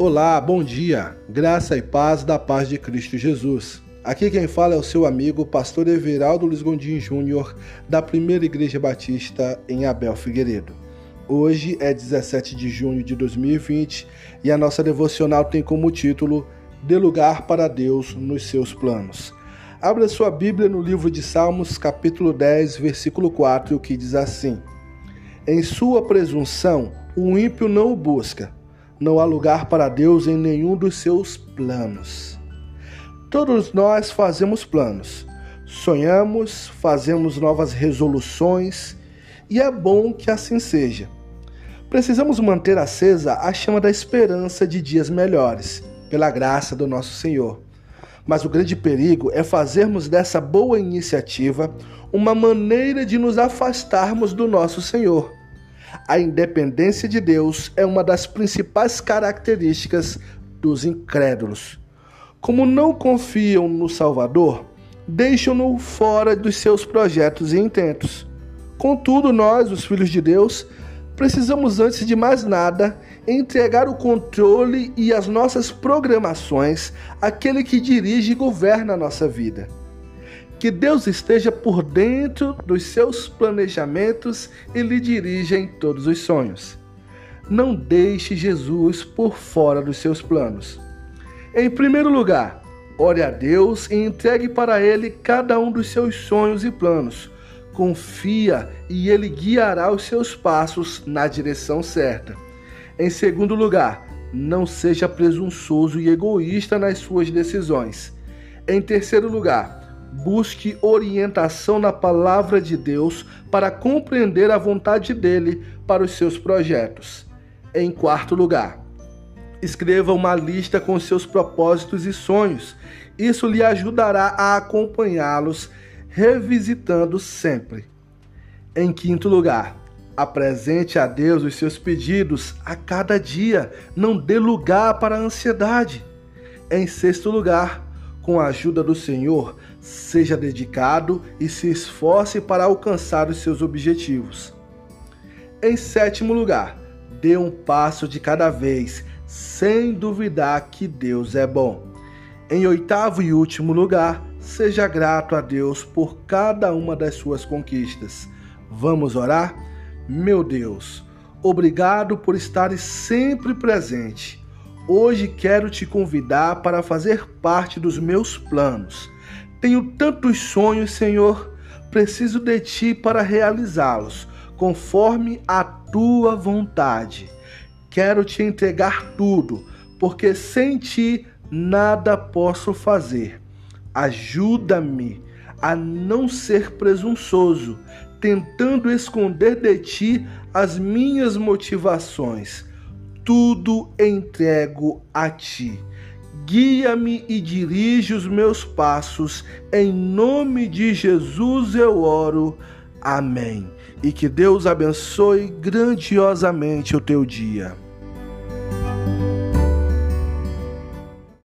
Olá, bom dia. Graça e paz da paz de Cristo Jesus. Aqui quem fala é o seu amigo, pastor Everaldo Luiz Gondim Júnior, da Primeira Igreja Batista em Abel Figueiredo. Hoje é 17 de junho de 2020 e a nossa devocional tem como título Dê lugar para Deus nos seus planos. Abra sua Bíblia no livro de Salmos, capítulo 10, versículo 4, que diz assim: Em sua presunção, o ímpio não o busca não há lugar para Deus em nenhum dos seus planos. Todos nós fazemos planos, sonhamos, fazemos novas resoluções e é bom que assim seja. Precisamos manter acesa a chama da esperança de dias melhores, pela graça do nosso Senhor. Mas o grande perigo é fazermos dessa boa iniciativa uma maneira de nos afastarmos do nosso Senhor a independência de Deus é uma das principais características dos incrédulos. Como não confiam no Salvador, deixam-no fora dos seus projetos e intentos. Contudo, nós, os filhos de Deus, precisamos, antes de mais nada, entregar o controle e as nossas programações àquele que dirige e governa a nossa vida. Que Deus esteja por dentro dos seus planejamentos e lhe dirija em todos os sonhos. Não deixe Jesus por fora dos seus planos. Em primeiro lugar, ore a Deus e entregue para Ele cada um dos seus sonhos e planos. Confia e Ele guiará os seus passos na direção certa. Em segundo lugar, não seja presunçoso e egoísta nas suas decisões. Em terceiro lugar, busque orientação na palavra de Deus para compreender a vontade dele para os seus projetos. Em quarto lugar, escreva uma lista com seus propósitos e sonhos. Isso lhe ajudará a acompanhá-los, revisitando sempre. Em quinto lugar, apresente a Deus os seus pedidos a cada dia, não dê lugar para a ansiedade. Em sexto lugar, com a ajuda do Senhor, seja dedicado e se esforce para alcançar os seus objetivos. Em sétimo lugar, dê um passo de cada vez, sem duvidar que Deus é bom. Em oitavo e último lugar, seja grato a Deus por cada uma das suas conquistas. Vamos orar? Meu Deus, obrigado por estar sempre presente Hoje quero te convidar para fazer parte dos meus planos. Tenho tantos sonhos, Senhor, preciso de ti para realizá-los, conforme a tua vontade. Quero te entregar tudo, porque sem ti nada posso fazer. Ajuda-me a não ser presunçoso, tentando esconder de ti as minhas motivações tudo entrego a ti. Guia-me e dirige os meus passos, em nome de Jesus eu oro. Amém. E que Deus abençoe grandiosamente o teu dia.